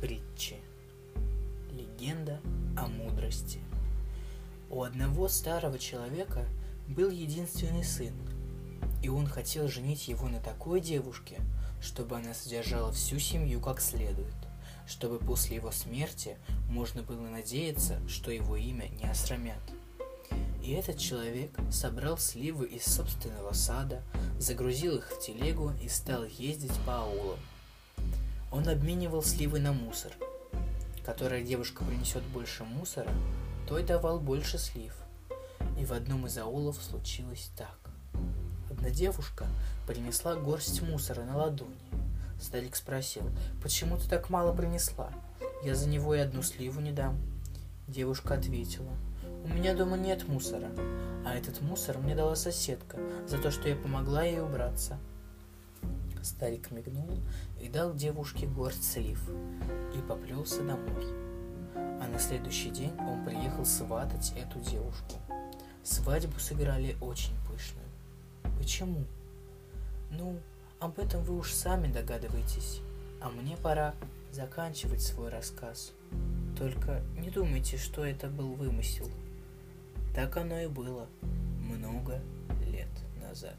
притчи. Легенда о мудрости. У одного старого человека был единственный сын, и он хотел женить его на такой девушке, чтобы она содержала всю семью как следует, чтобы после его смерти можно было надеяться, что его имя не осрамят. И этот человек собрал сливы из собственного сада, загрузил их в телегу и стал ездить по аулам. Он обменивал сливы на мусор. Которая девушка принесет больше мусора, той давал больше слив. И в одном из аулов случилось так. Одна девушка принесла горсть мусора на ладони. Старик спросил, почему ты так мало принесла? Я за него и одну сливу не дам. Девушка ответила, у меня дома нет мусора, а этот мусор мне дала соседка за то, что я помогла ей убраться. Старик мигнул и дал девушке горсть слив и поплелся домой. А на следующий день он приехал сватать эту девушку. Свадьбу сыграли очень пышную. Почему? Ну, об этом вы уж сами догадываетесь. А мне пора заканчивать свой рассказ. Только не думайте, что это был вымысел. Так оно и было много лет назад.